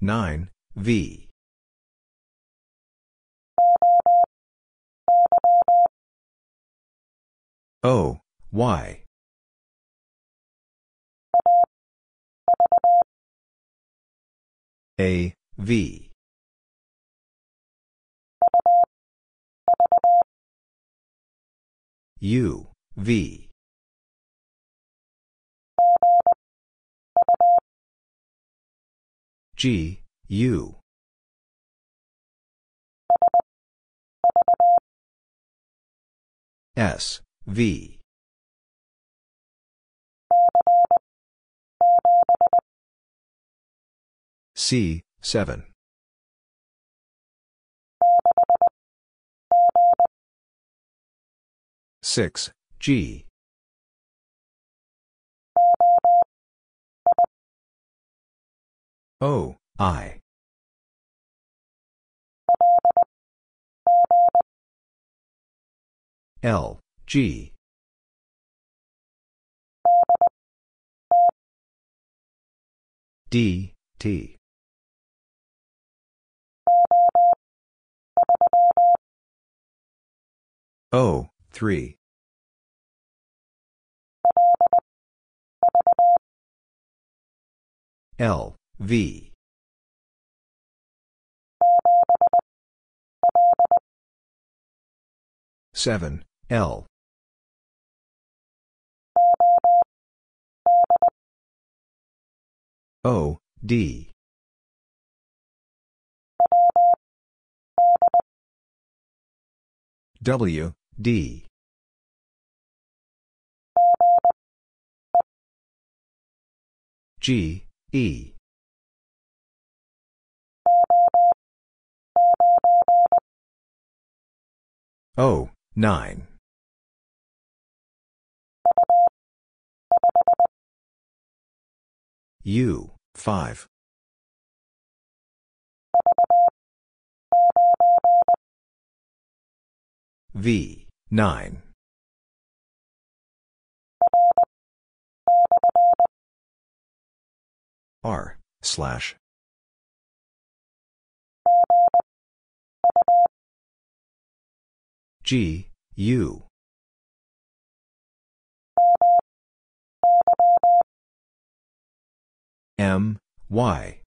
9, V. O, Y. A, V. U, V. G, U. S, V. C, 7. Six G O I. L G. D T. O 3 L, V. Seven L. O D. W D. G E O, 9. U, 5. V, 9. R, slash. G, U. M, Y.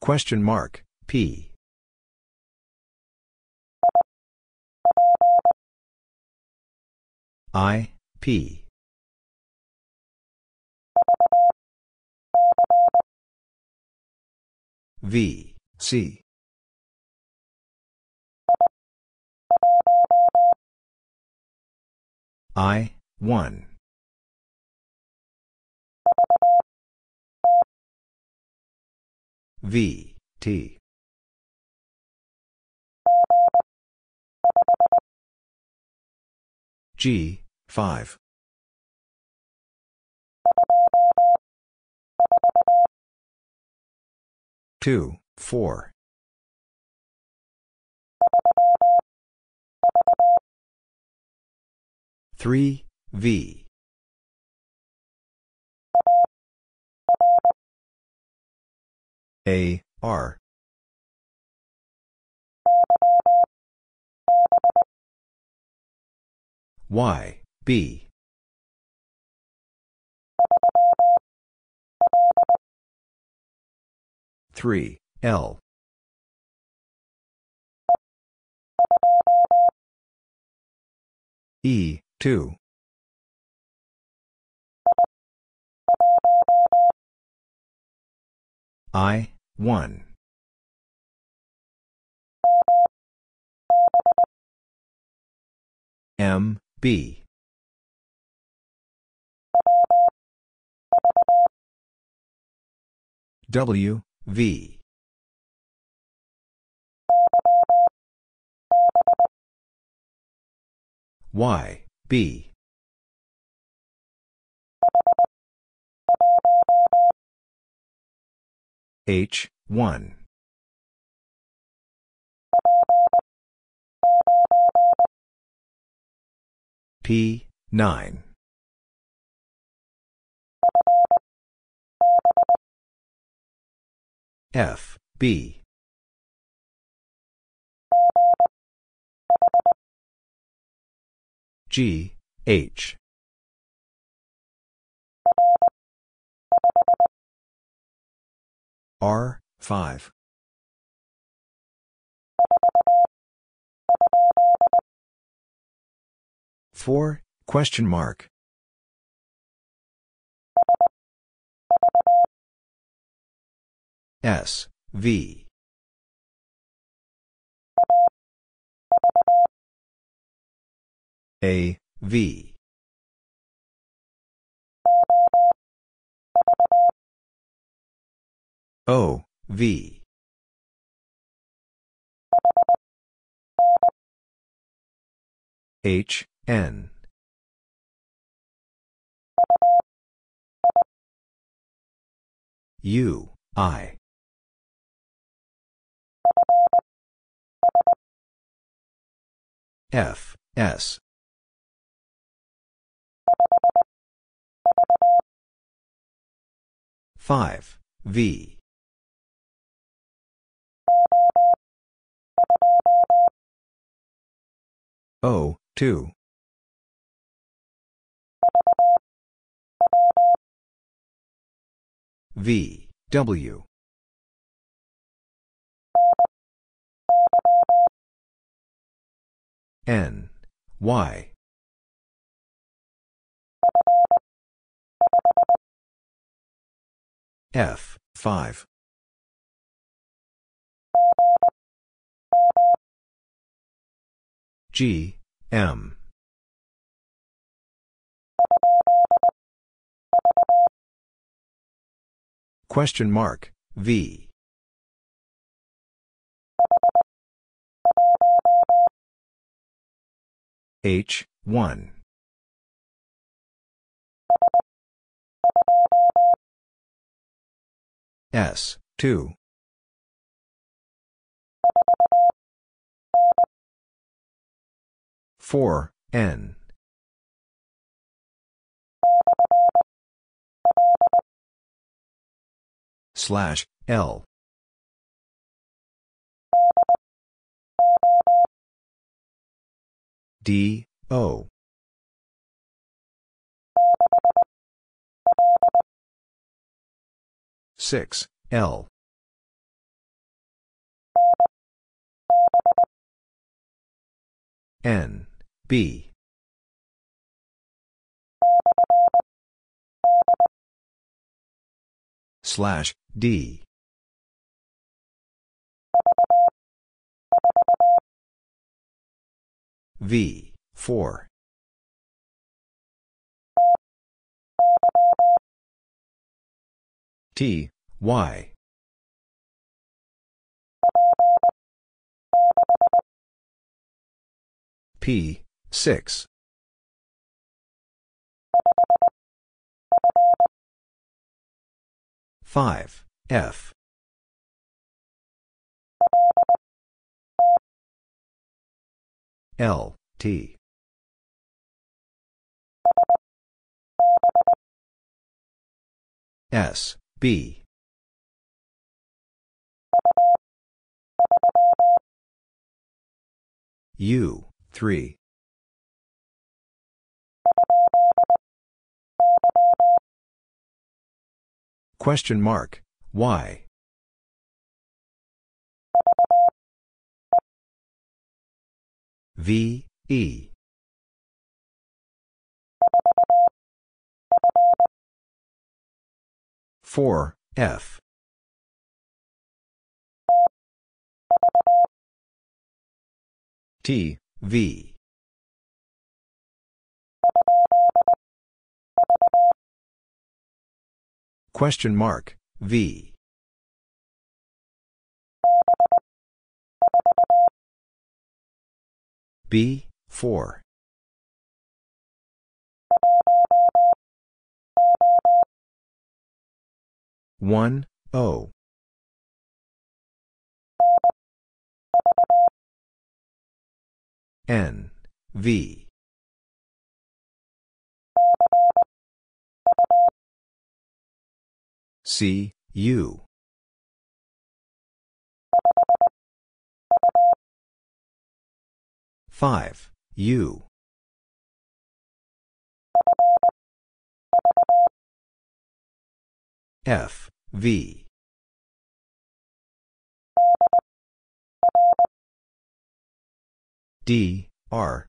Question mark, P. I, P. V, C. I, 1. V, T. G, 5. Two, four. Three, V. A, R. Y, B. Three, L. E, 2. I, 1. M, B. W, V. Y, B. H, 1. P, 9. F, B. G, H. R, 5. Four, question mark. S, V. A, V. O, V. H, N. U, I. F, S. Five, V. O, 2. V, W. N, Y. F, 5. G, M. Question mark, V. H, 1. S, 2. Four N slash L D O six L N B. Slash, D. V, 4. T, Y. P, 6. Five F L T. S B. U 3 Question mark, why? V, E. Four F T V Question mark, V. B, 4. One O N V C, U. 5, U. F, V. D, R.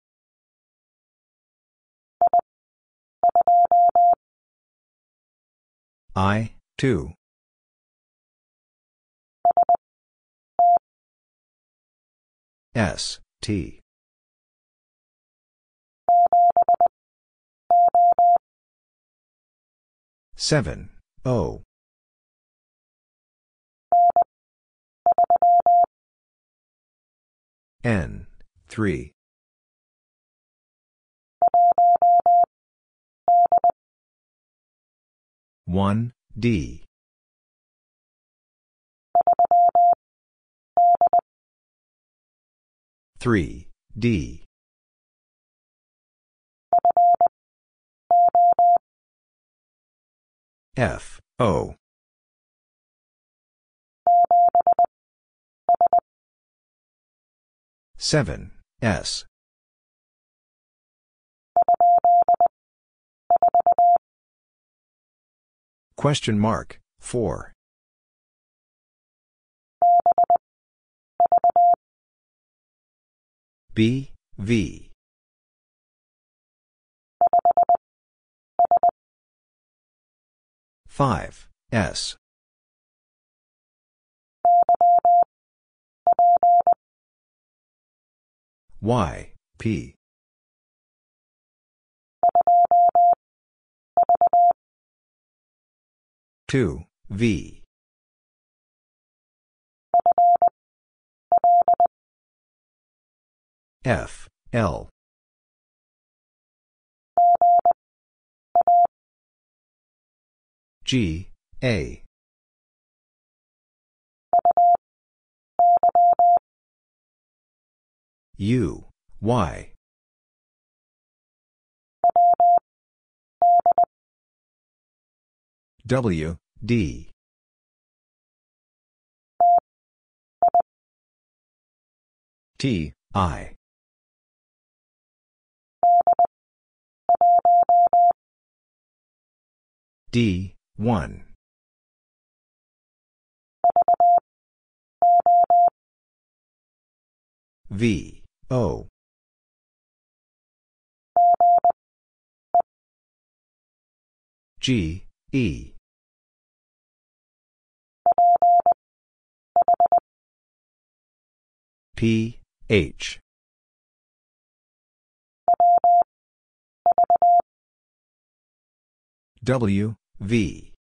I, 2. S, T. Seven. O. N. Three. One. D. Three. D F, O. Seven, S. Question mark, 4. B, V. Five S. Y P. two V. F L G, A. U, Y. W, D. T, I. D, 1. V, O. G, E. P, H. W, V.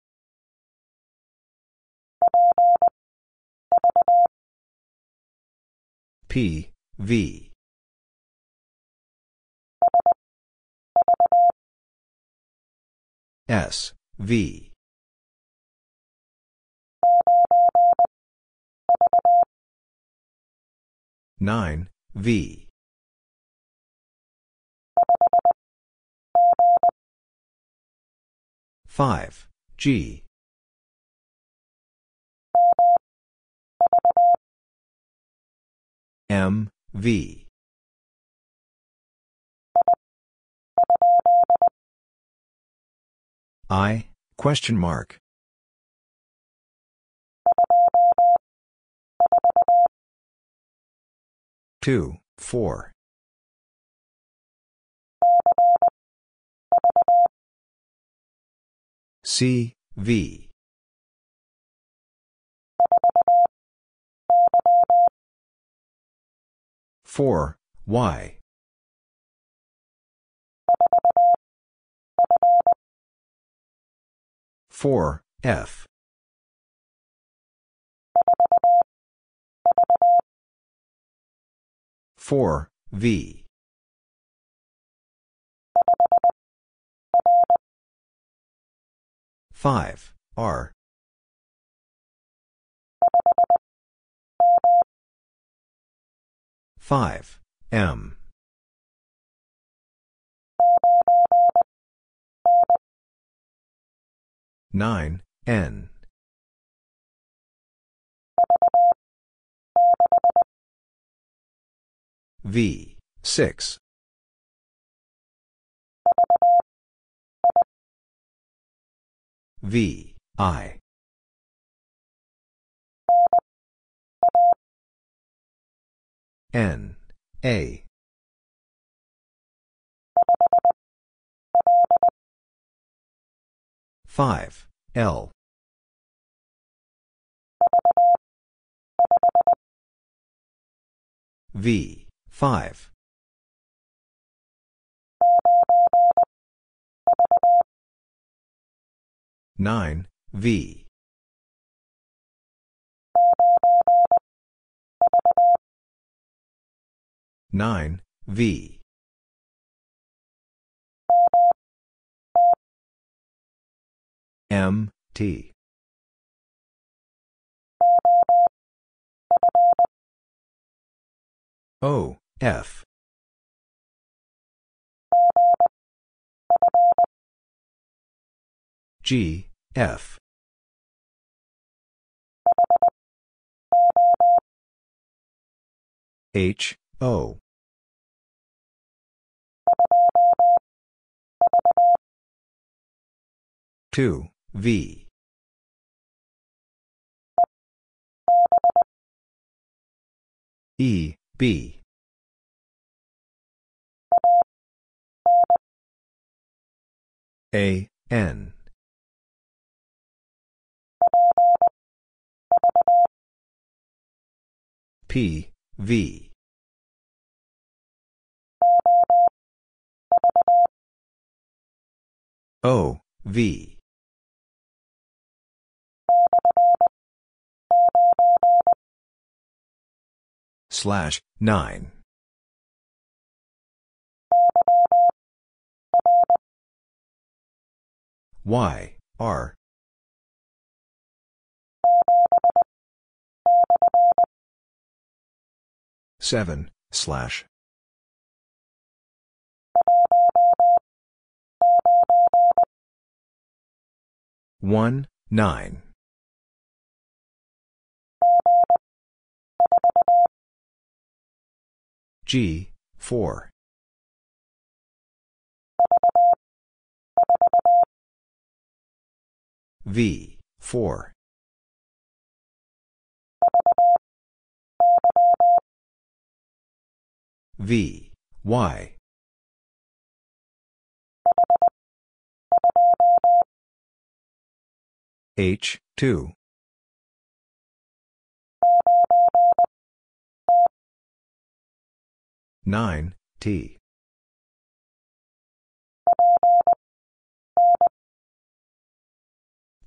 P, V. S, V. Nine V five G M V I question mark 2, 4. C, V. Four. Y four. F. 4, V. Five. R five M nine N V, 6. V, I. N, A. Five. L. V. Five. Nine. V nine V M, T. O, F. G, F. H, O. Two V. E B. A N. P V O V. Slash nine. Y R. Seven slash one nine G, 4. V, 4. V, Y. H, 2. Nine T.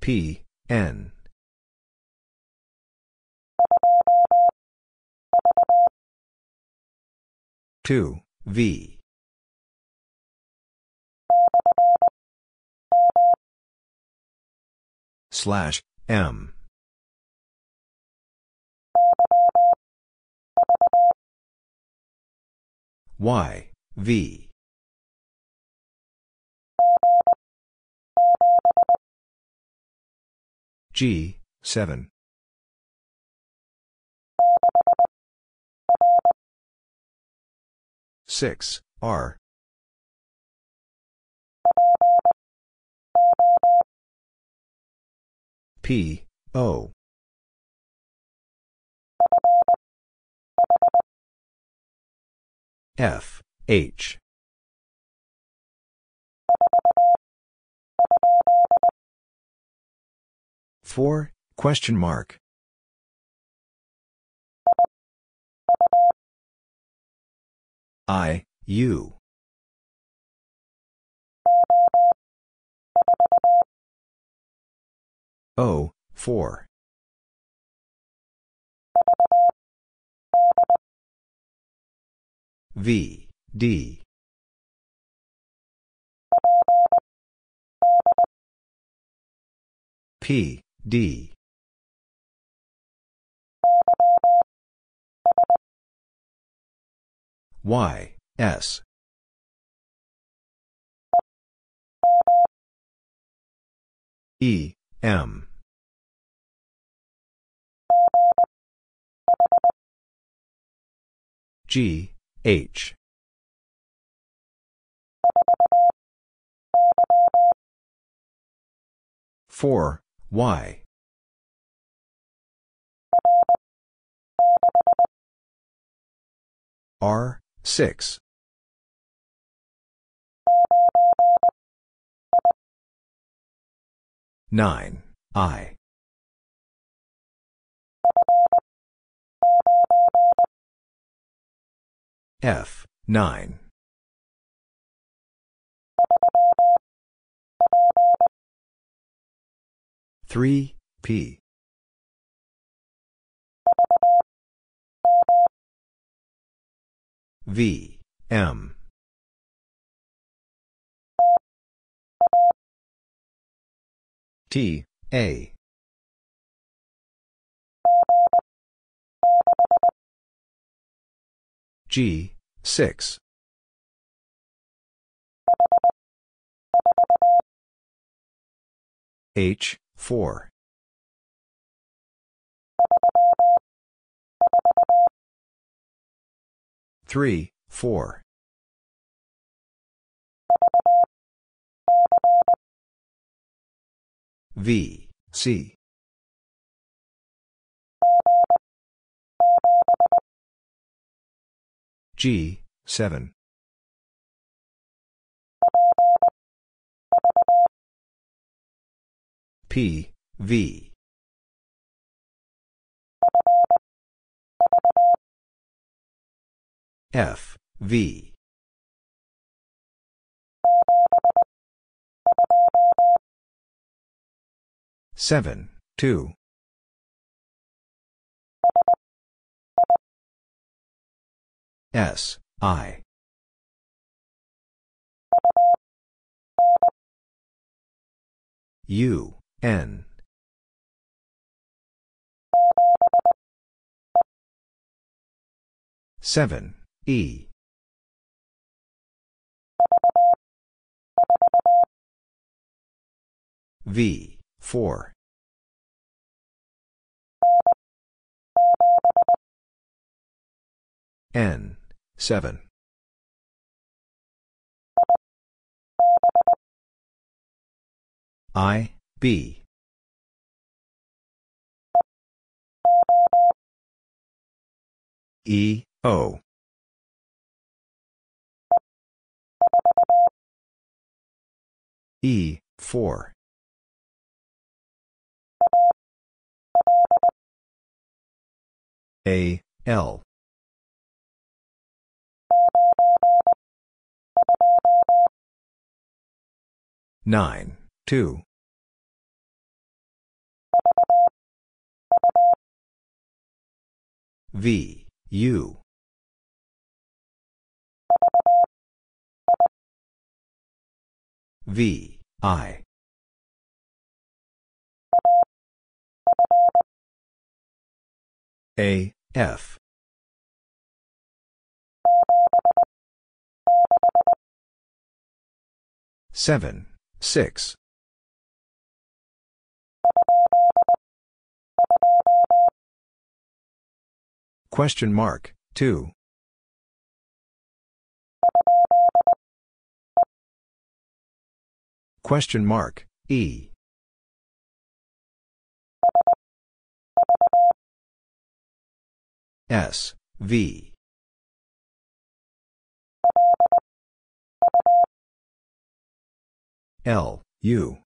P N. Two V slash M Y, V. G, 7. Six R P O F, H. Four, question mark. I, U. O, 4. V, D. P, D. Y, S. E, M. G, H. Four Y. R six. Nine I. F nine. Three P. V M. T, A. G, 6. H, 4. Three, four. V, C. G, 7. P, V. F, V. Seven, two. S, I. U, N. Seven, E. V, 4. N, 7. I, B. E, O. E, 4. A, L. Nine, two. V, U. V, I. A, F. Seven, six. Question mark, two. Question mark, E. S, V. L, U.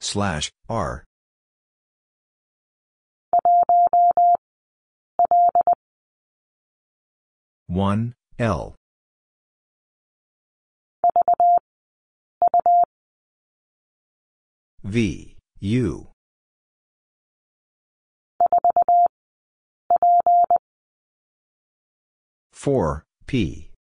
Slash, R. One, L. V, U. Four, P.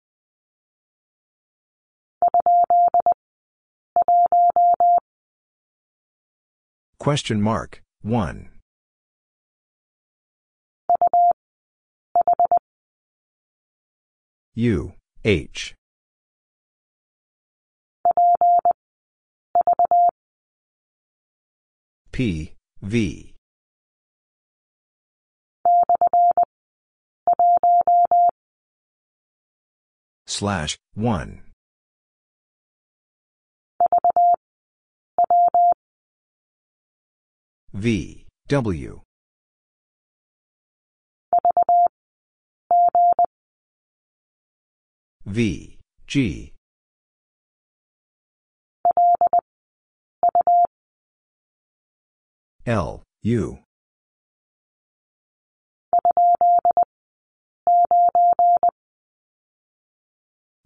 Question mark, one. U, H. P, V. slash 1. V, W. V, G. L, U.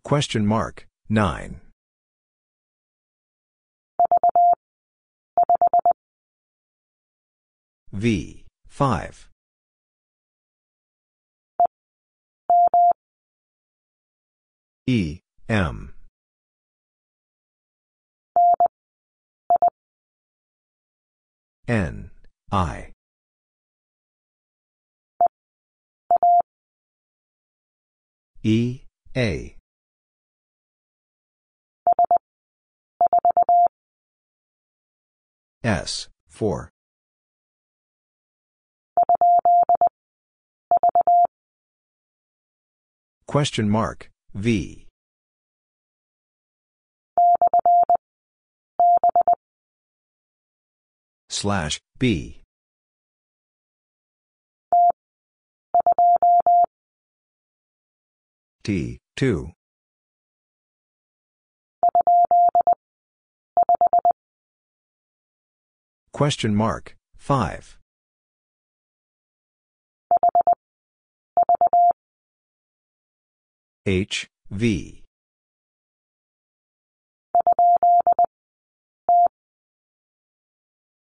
Question mark, 9. V, 5. E, M. N, I. E, A. S, 4. Question mark, V. Slash, B. T, 2. Question mark, 5. H, V.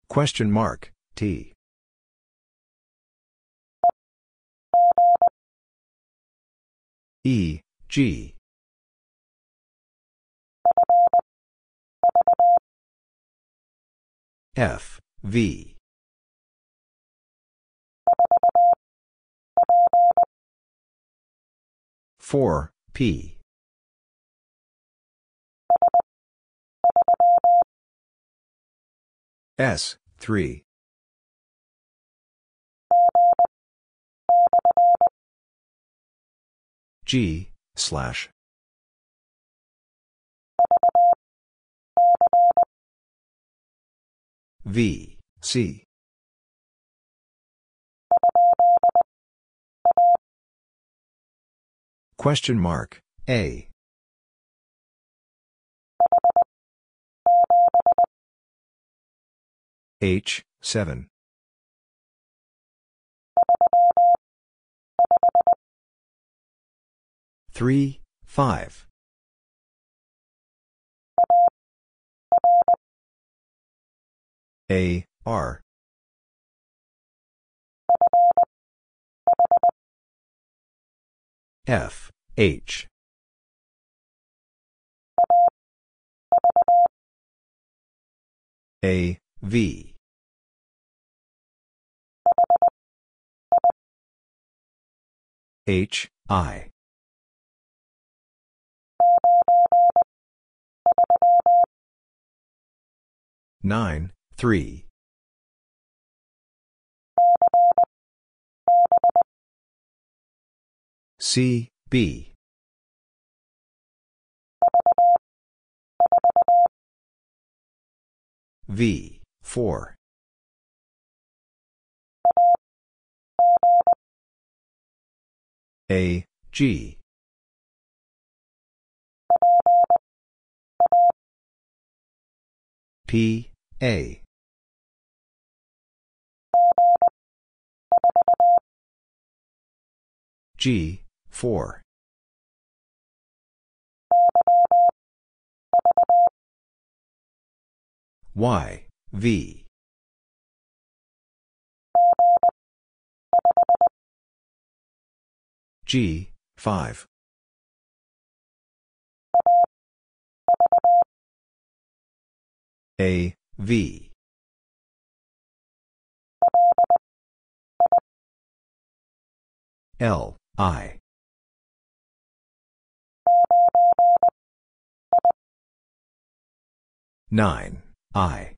Question mark, T. E, G. F, V. Four P. S three. G slash V C Question mark, A. H, 7. Three, five. A, R. F, H. A, V. H, I. Nine, three. C, B. V, 4. A, G. P, A. G, 4. Y, V. G, 5. A, V. L, I. Nine, I.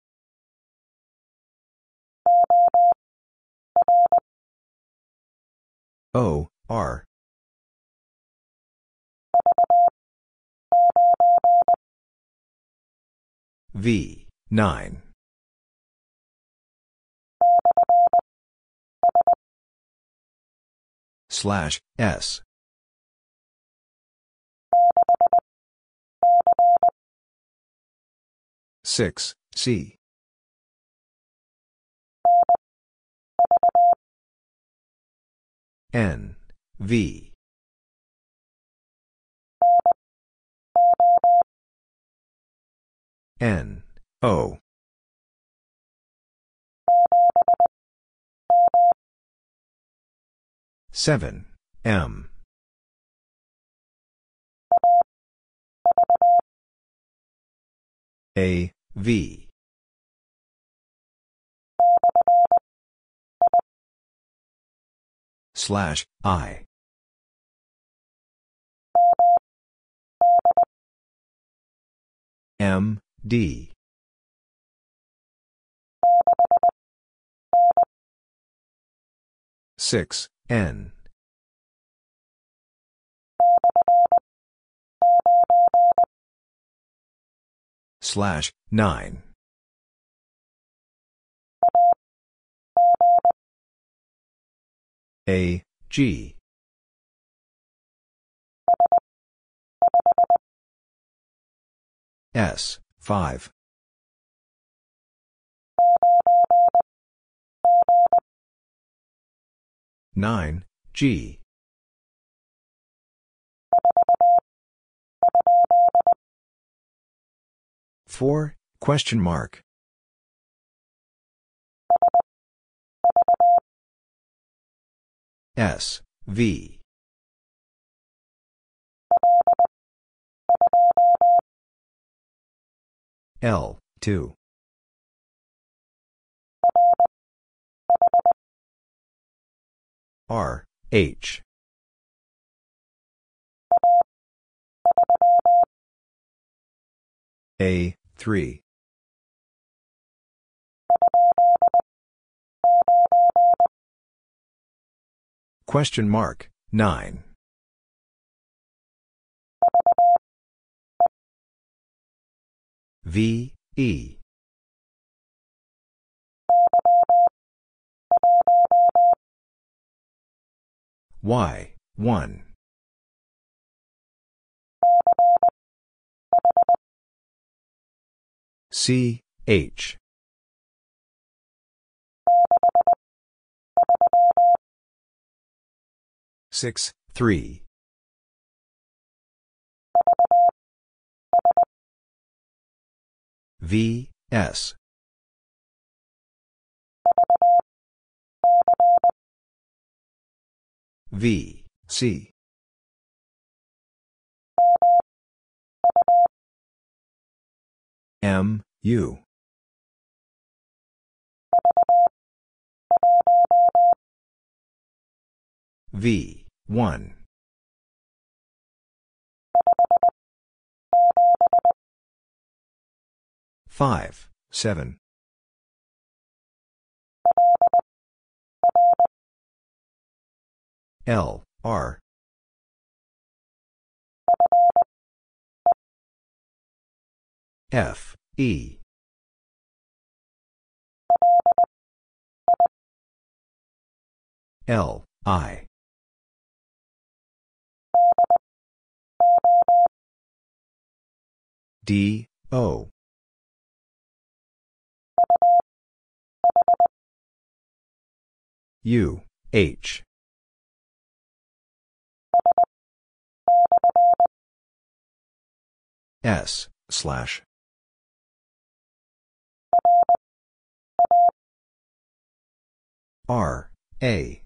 O, R. V, 9. Slash, S. Six, C. N, V. N, O. Seven, M. A, V. Slash, I. M, D. Six, N. Slash, nine. A, G. S, 5. Nine, G. Four, question mark. S, V. L, 2. R, H. A, 3. Question mark, 9. V, E. Y, 1. C, H. Six, three. V, S. V, C. M, U. V, 1. Five, seven. L, R. F, E. L, I. D, O. U, H. S, slash. R, A.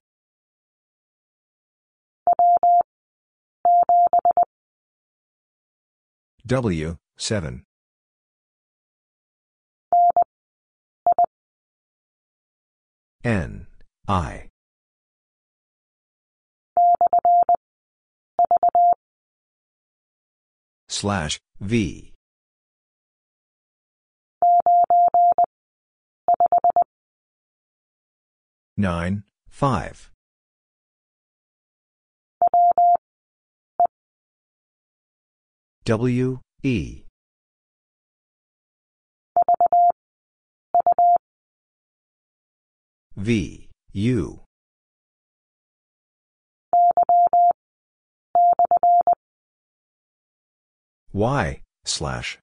W, 7. N, I. slash V. Nine five. W E. V U. Y, slash.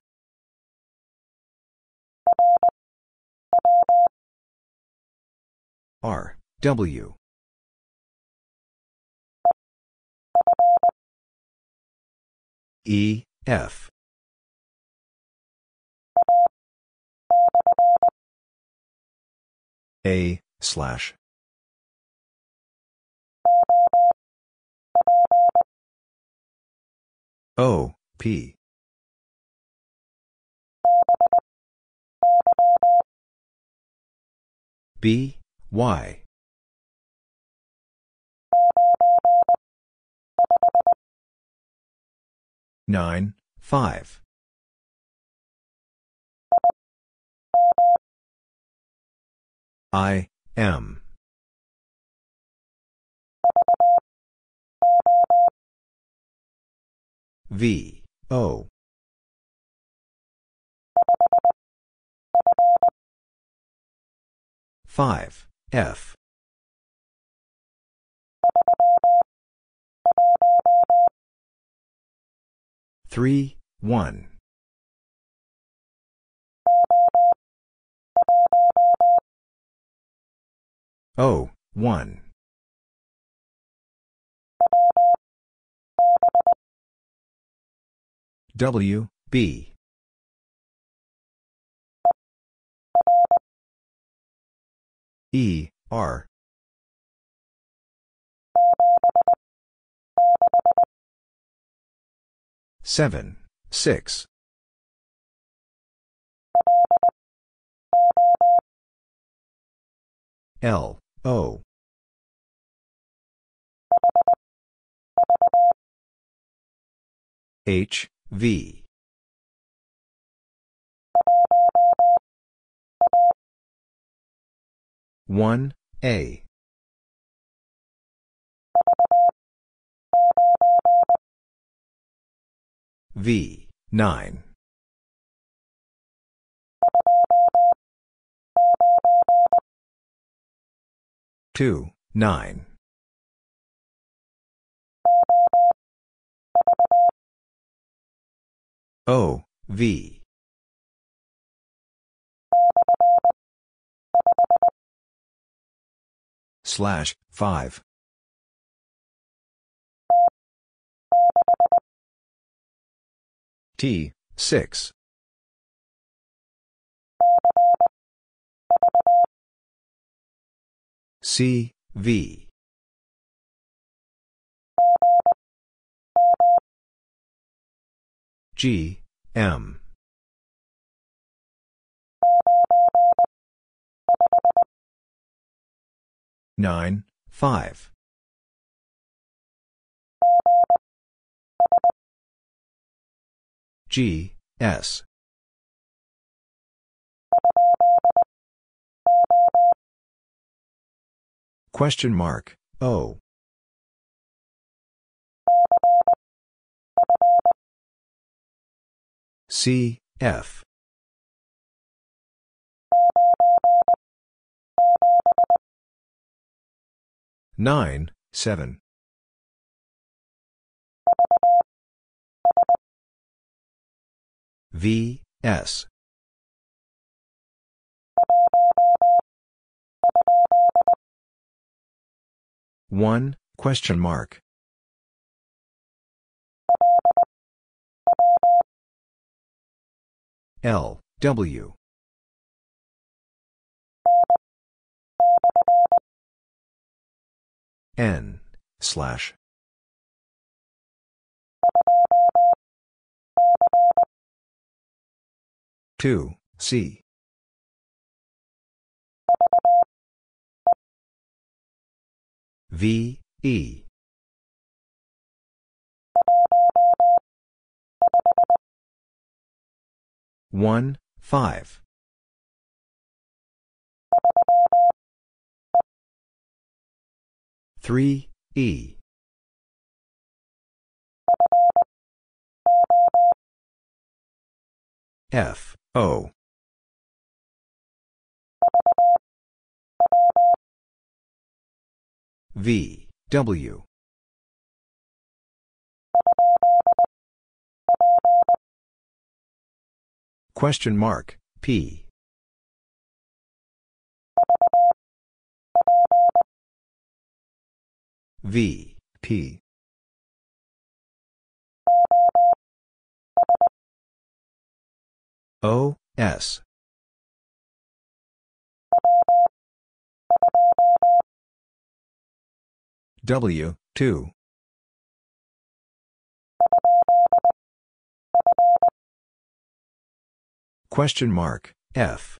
R, W. E, F. A, slash. O, P. B, Y. Nine, five. I, M. V, O. Five, F. Three, one. O, one. W, B. E, R. Seven, six. L, O. H, V. One, A. V, nine. Two, nine. O, V. Slash, five. T, six. C, V. G, M. Nine, five. G, S. Question mark, O. C, F. Nine, seven. V, S. One, question mark. L, W. N, slash. Two, C. V, E. One, five. Three, E. F, O. V, W. Question mark, P. V, P. O, S. W, 2. Question mark, F.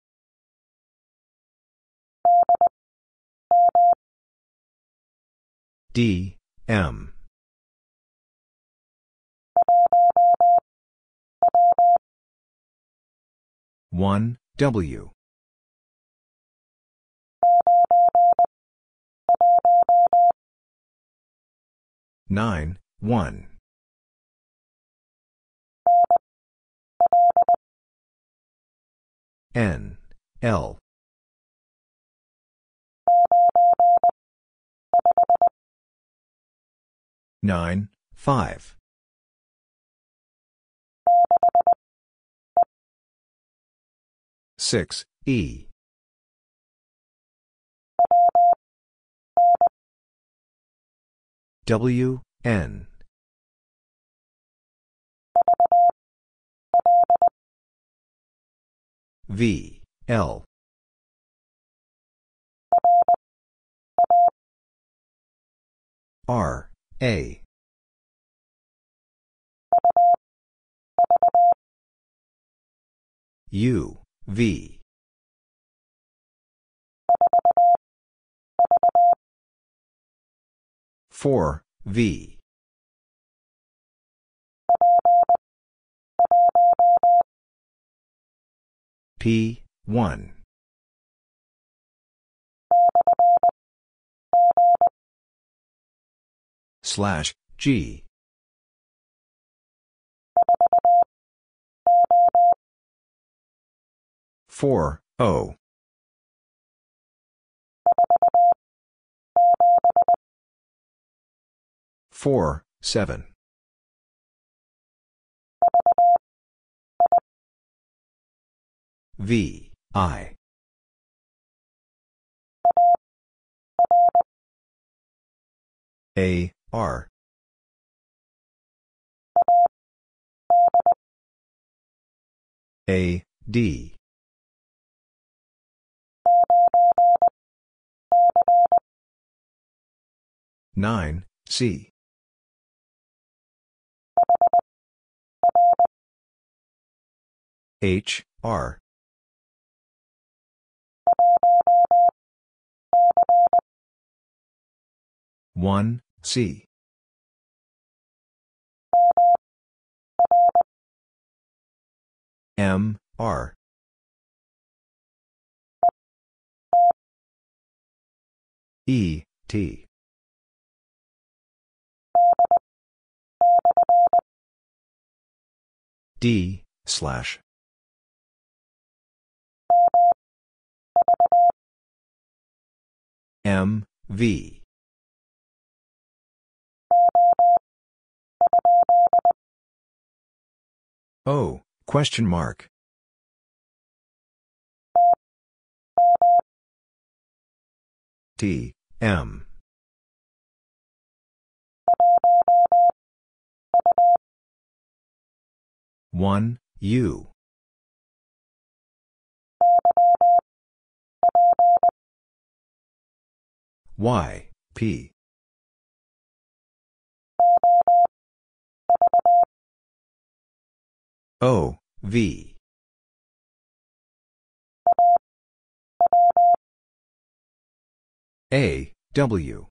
D, M. One W. Nine one. N L nine five. Six E. W N. V L. R A. U. V. four. V. P. one slash G. four O. four seven. V I. A R. A D. Nine C. H R. One C. M R. E T. D slash. M V O question mark. T M. One U. Y, P. O, V. A, W.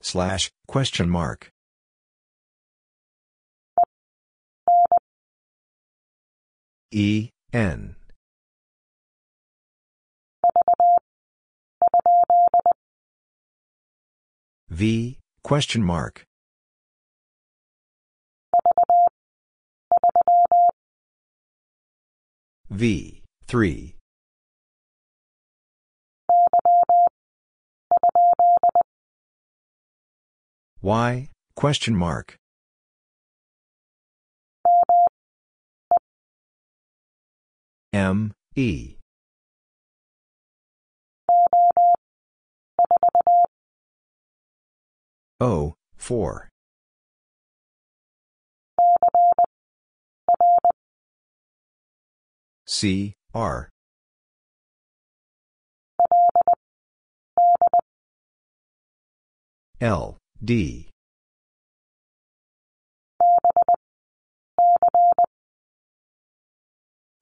Slash, question mark. E, N. V, question mark. V, 3. Y, question mark. M, E. O, 4. C, R. L, D.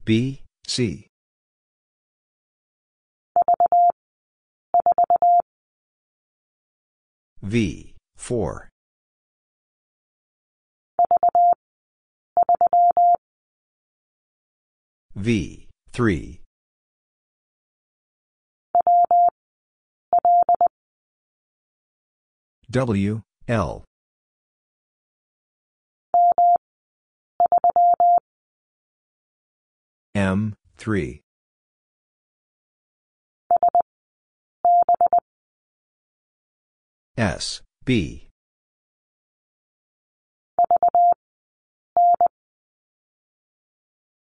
B, C. V, 4. V, 3. W, L. M, 3. S, B.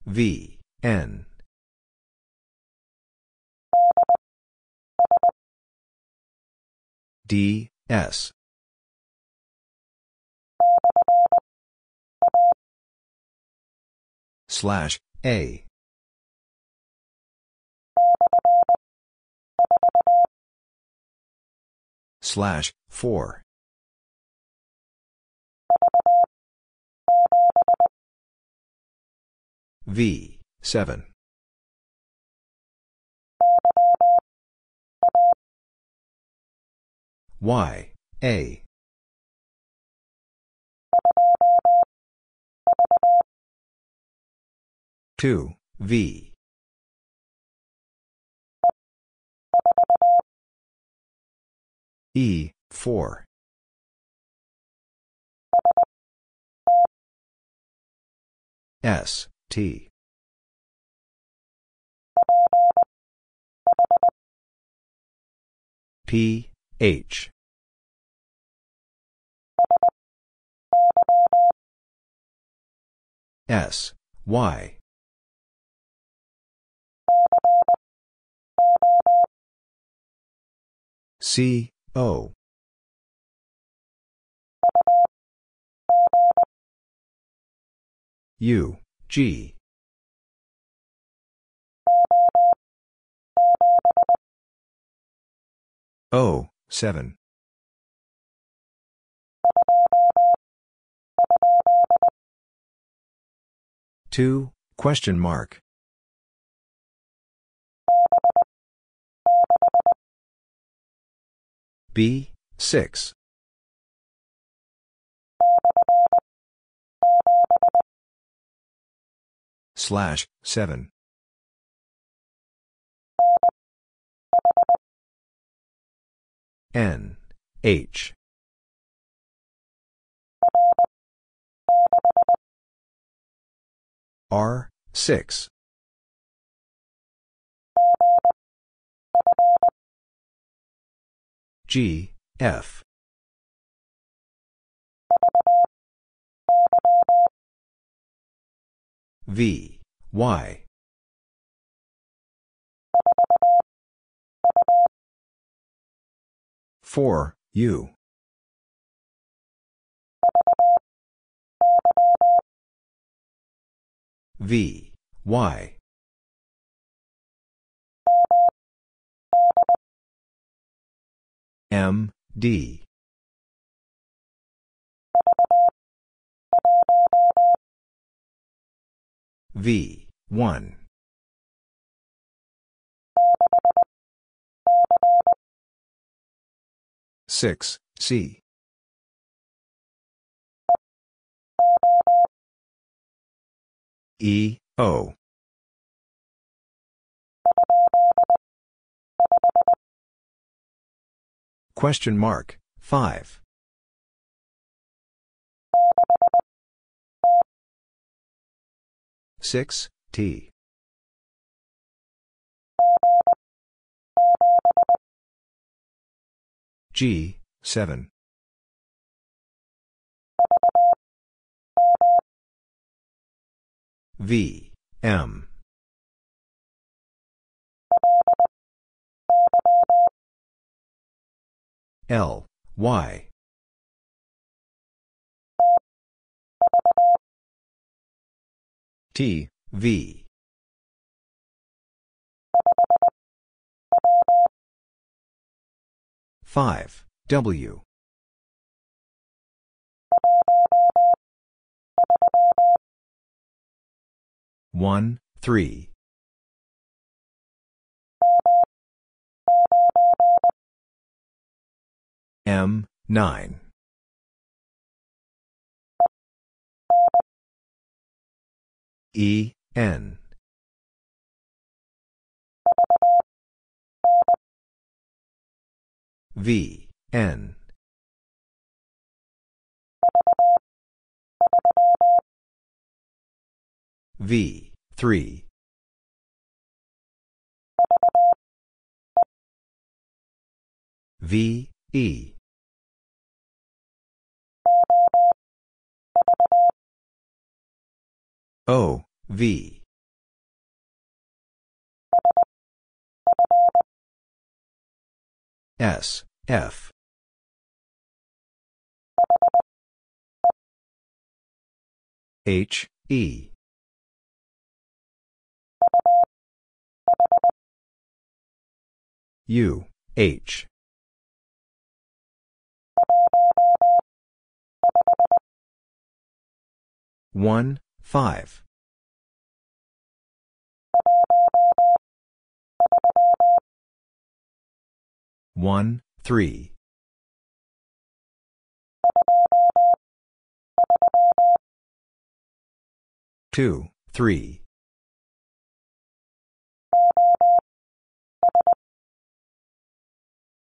V, N. D, S. Slash, A. Slash, 4. V, 7. Y, A. Two V E four S T. P H. S Y. C, O. U, G. O, 7. Two, question mark. B, 6. Slash, 7. N, H. R, 6. G, F. V, Y. Four, U. V, Y. M, D. V, 1. Six C. E O. Question mark five. 6, T. G, 7. V, M. L, Y. T, V. Five W. One three. M nine E N V, N. V, 3. V, E. O, V. S, F. H, E. U, H. One, five. One, three. Two, three.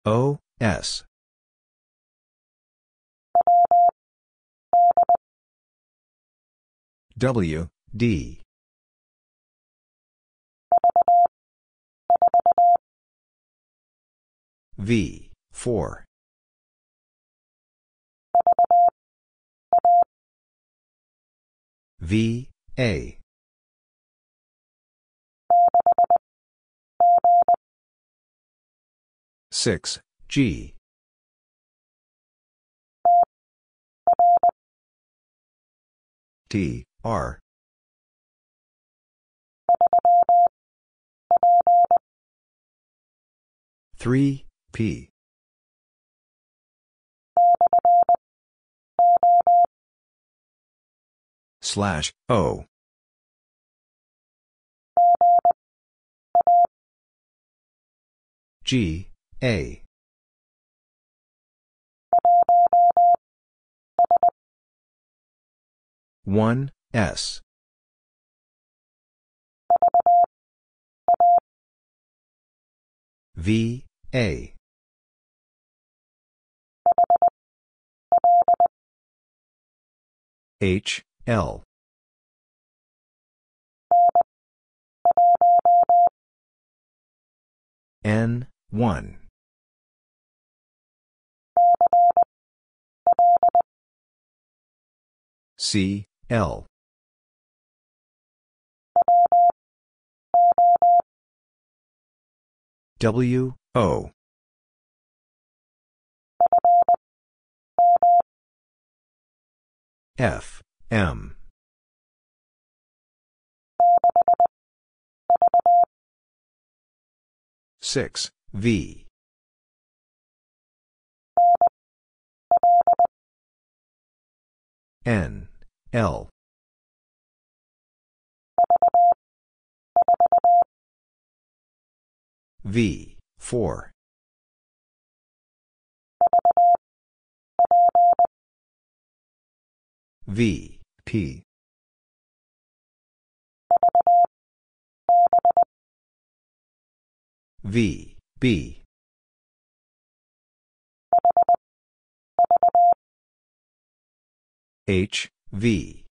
O, S. W, D. V, 4. V, A. Six G T R. three P. slash O. G A. one S. V. A. H. L. N. 1 C. L W O. F M. Six V. N L V four. V P. V B. H V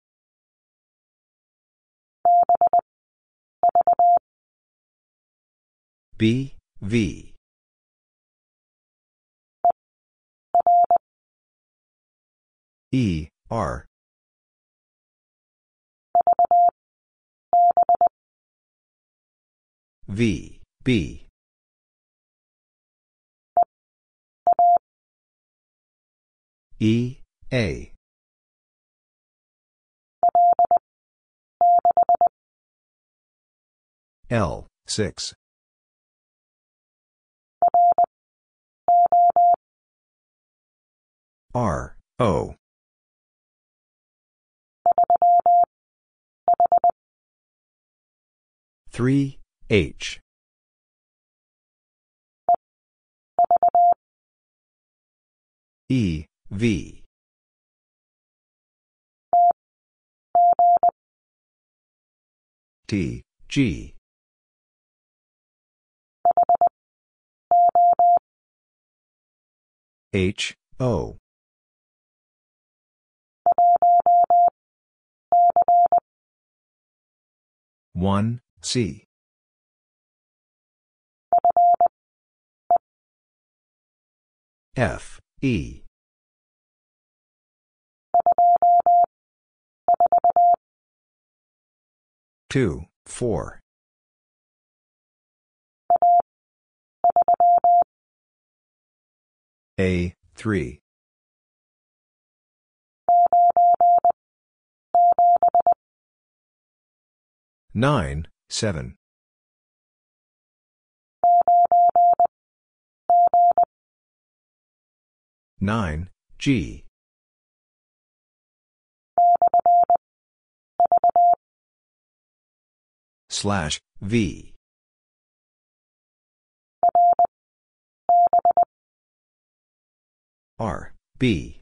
B V E, R. V, B. E, A. L, 6. R, O. Three H. E V. T G. H O one C. F E. Two four. A three nine seven. Nine G. Slash V. R B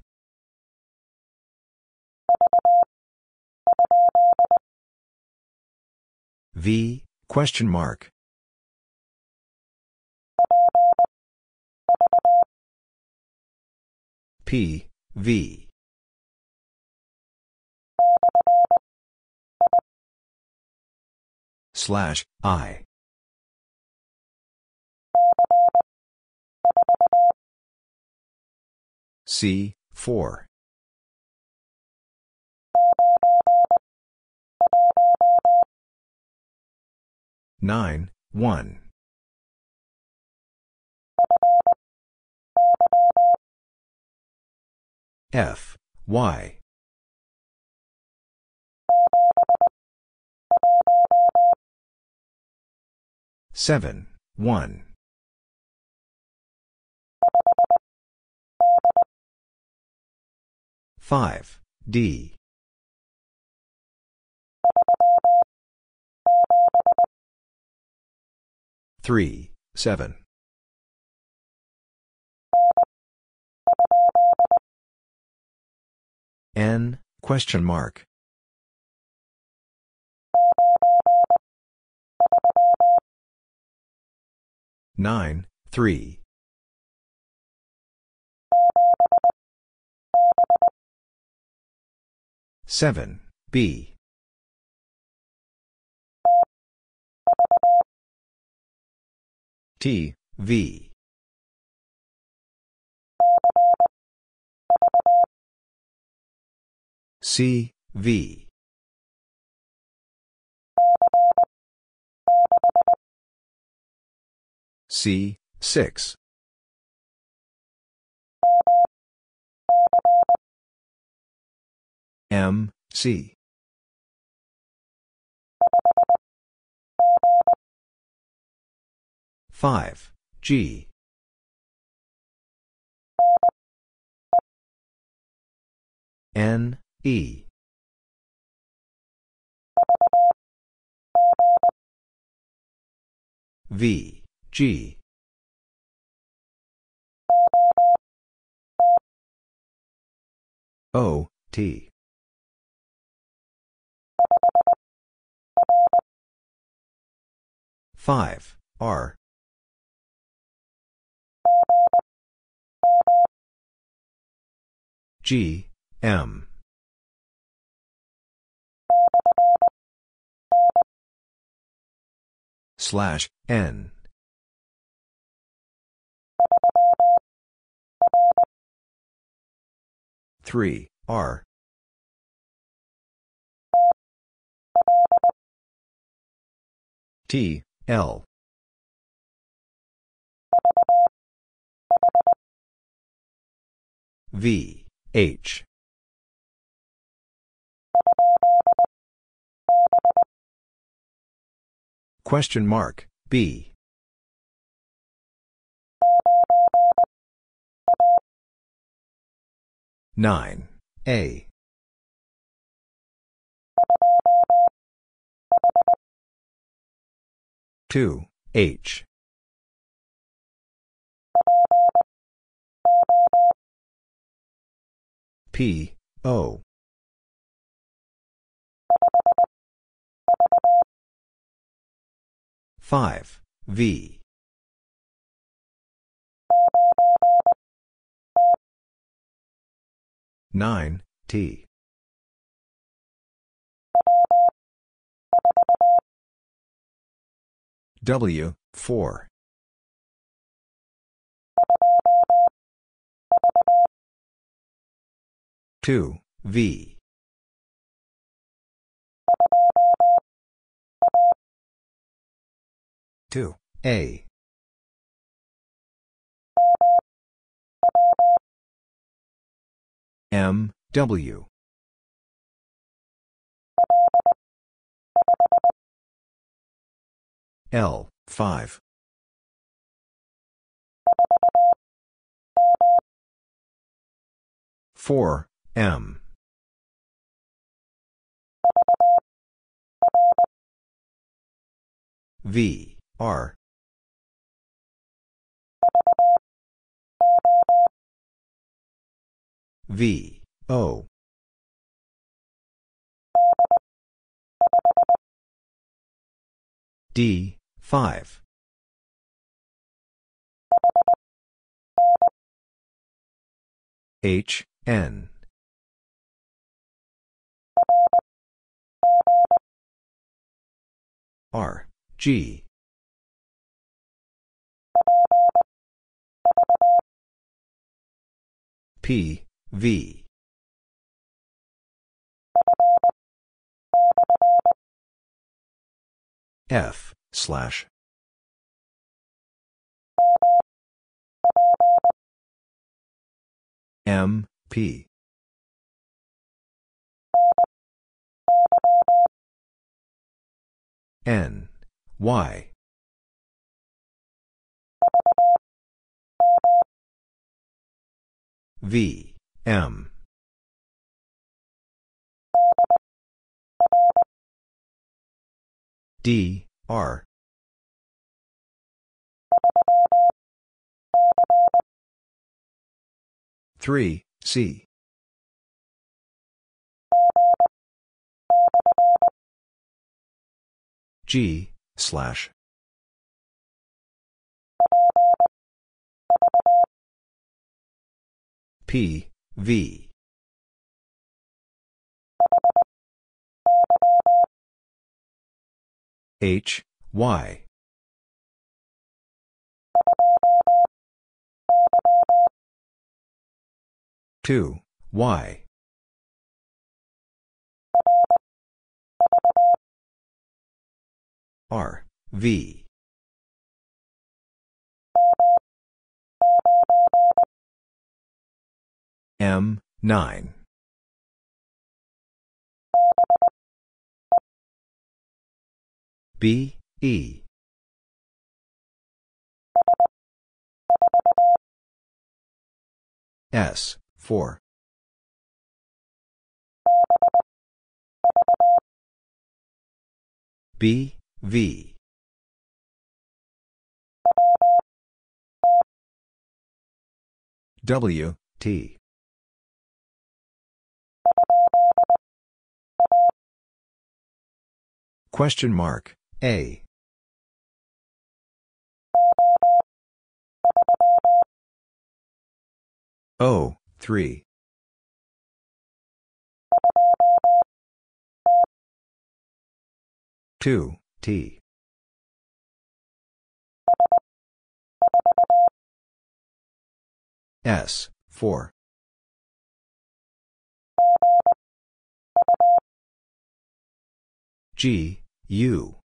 V question mark. P V. Slash I. C four nine one. F Y. Seven one. Five D three seven. N question mark. Nine three. Seven B T V. C V. C six. M C five. G. N. E. V. G. O. T. Five. R G M slash N three R. T, L. V, H. Question mark, B. Nine, A. Two, H. P, O. Five, V. Nine, T. W, 4. Two, V. Two, A. M, W. L, 5. Four M. V. R. V. O. D. 5 H. N R G. P V. F slash. M P N. Y. V. M. D. R. three. C G slash. P V. H Y. Two Y R V. M nine. B E. S four. B V. W T. Question mark A. O three. Two T. S, 4. G, U.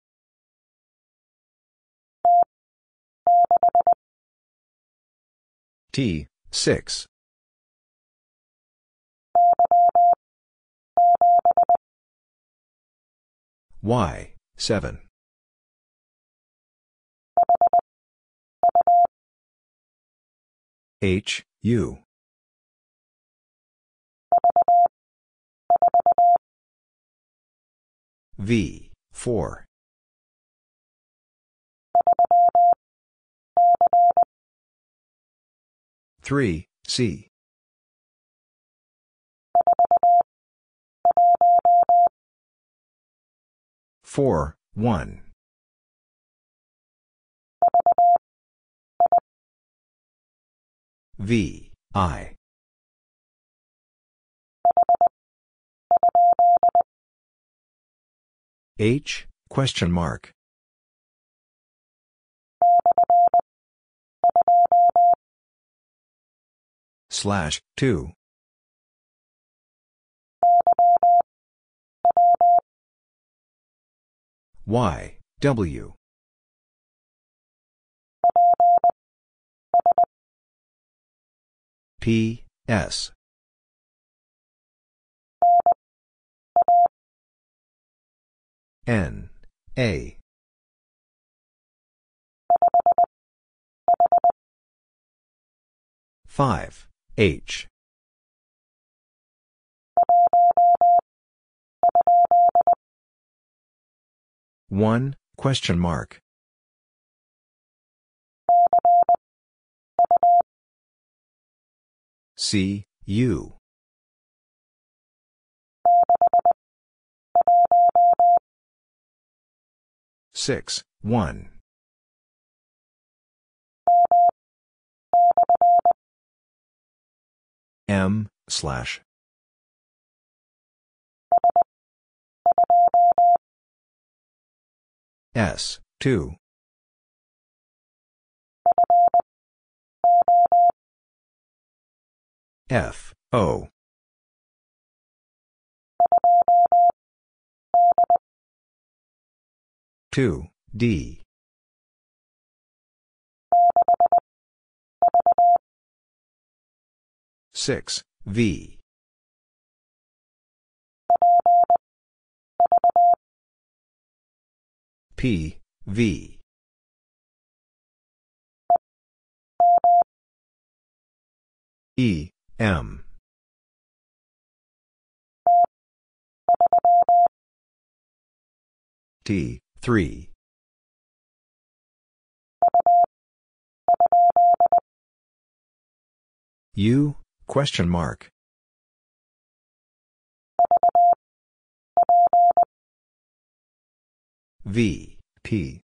T, 6. Y, 7. H, U. V, 4. Three, C. Four, one. V, I. H, question mark. Slash, 2. Y, W. P, S. N, A. Five, H. One, question mark. C, U. Six, one. M, slash. S, 2. F, O. Two D. Six V. P V. E M T 3. U, question mark. V, P.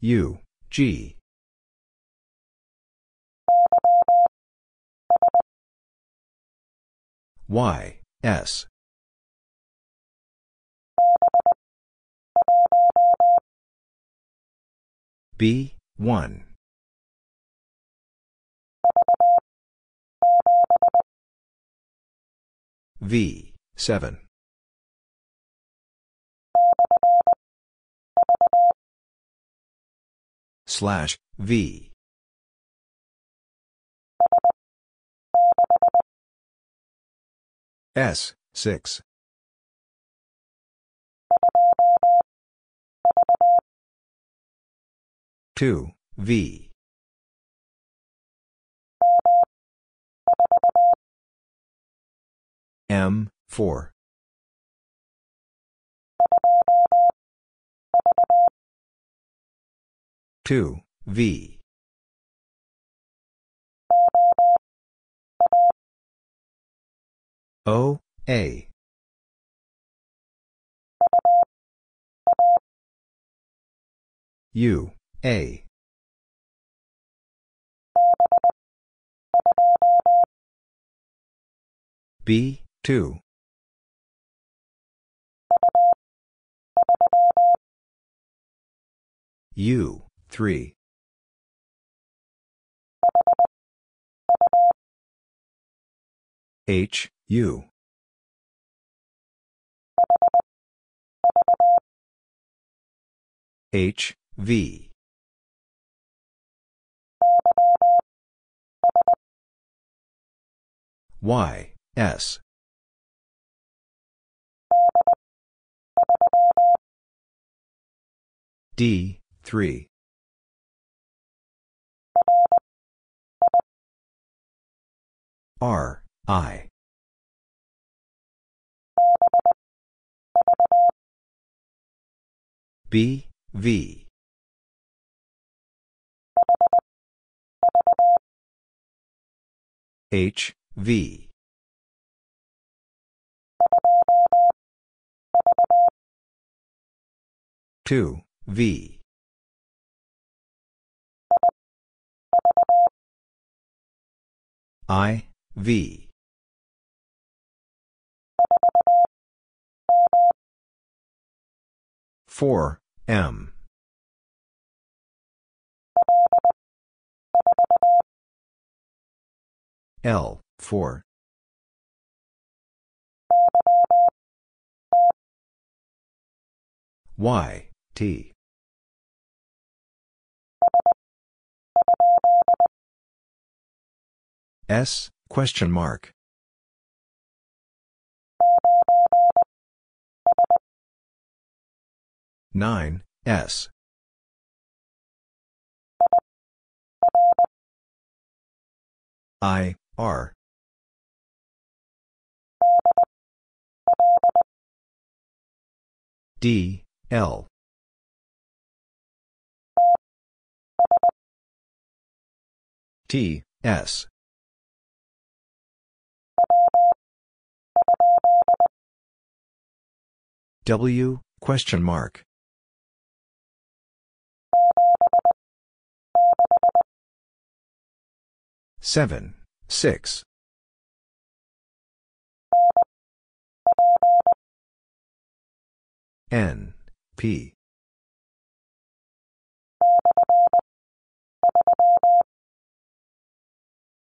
U, G. Y, S. B, 1. V, 7. Slash, V. S, 6. Two V M four two V O A U A. B, 2. U, 3. H, U. H, V. Y, S. D, 3. R, I. B, V. H, V. Two, V. I, V. Four, M. L, 4. Y, T. S, question mark. Nine, S. I, R. D, L. T, S. W, question mark. Seven, six. N, P.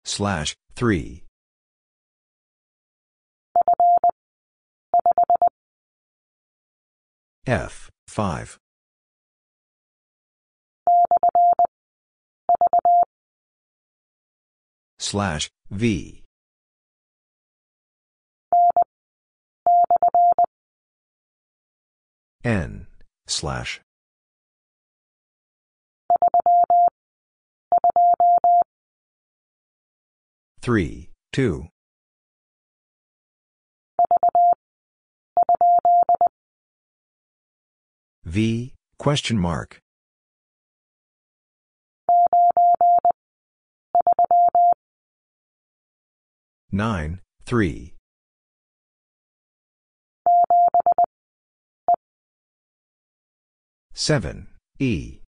Slash, three. F, 5. Slash, V. N, slash. Three, two. V, question mark. Nine, three. Seven, E.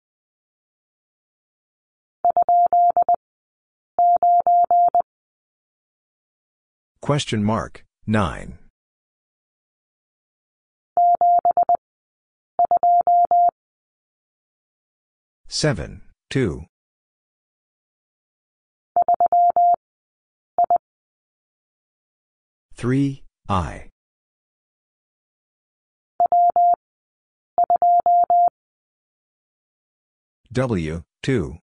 Question mark, nine. Seven, two. Three, I. W, two.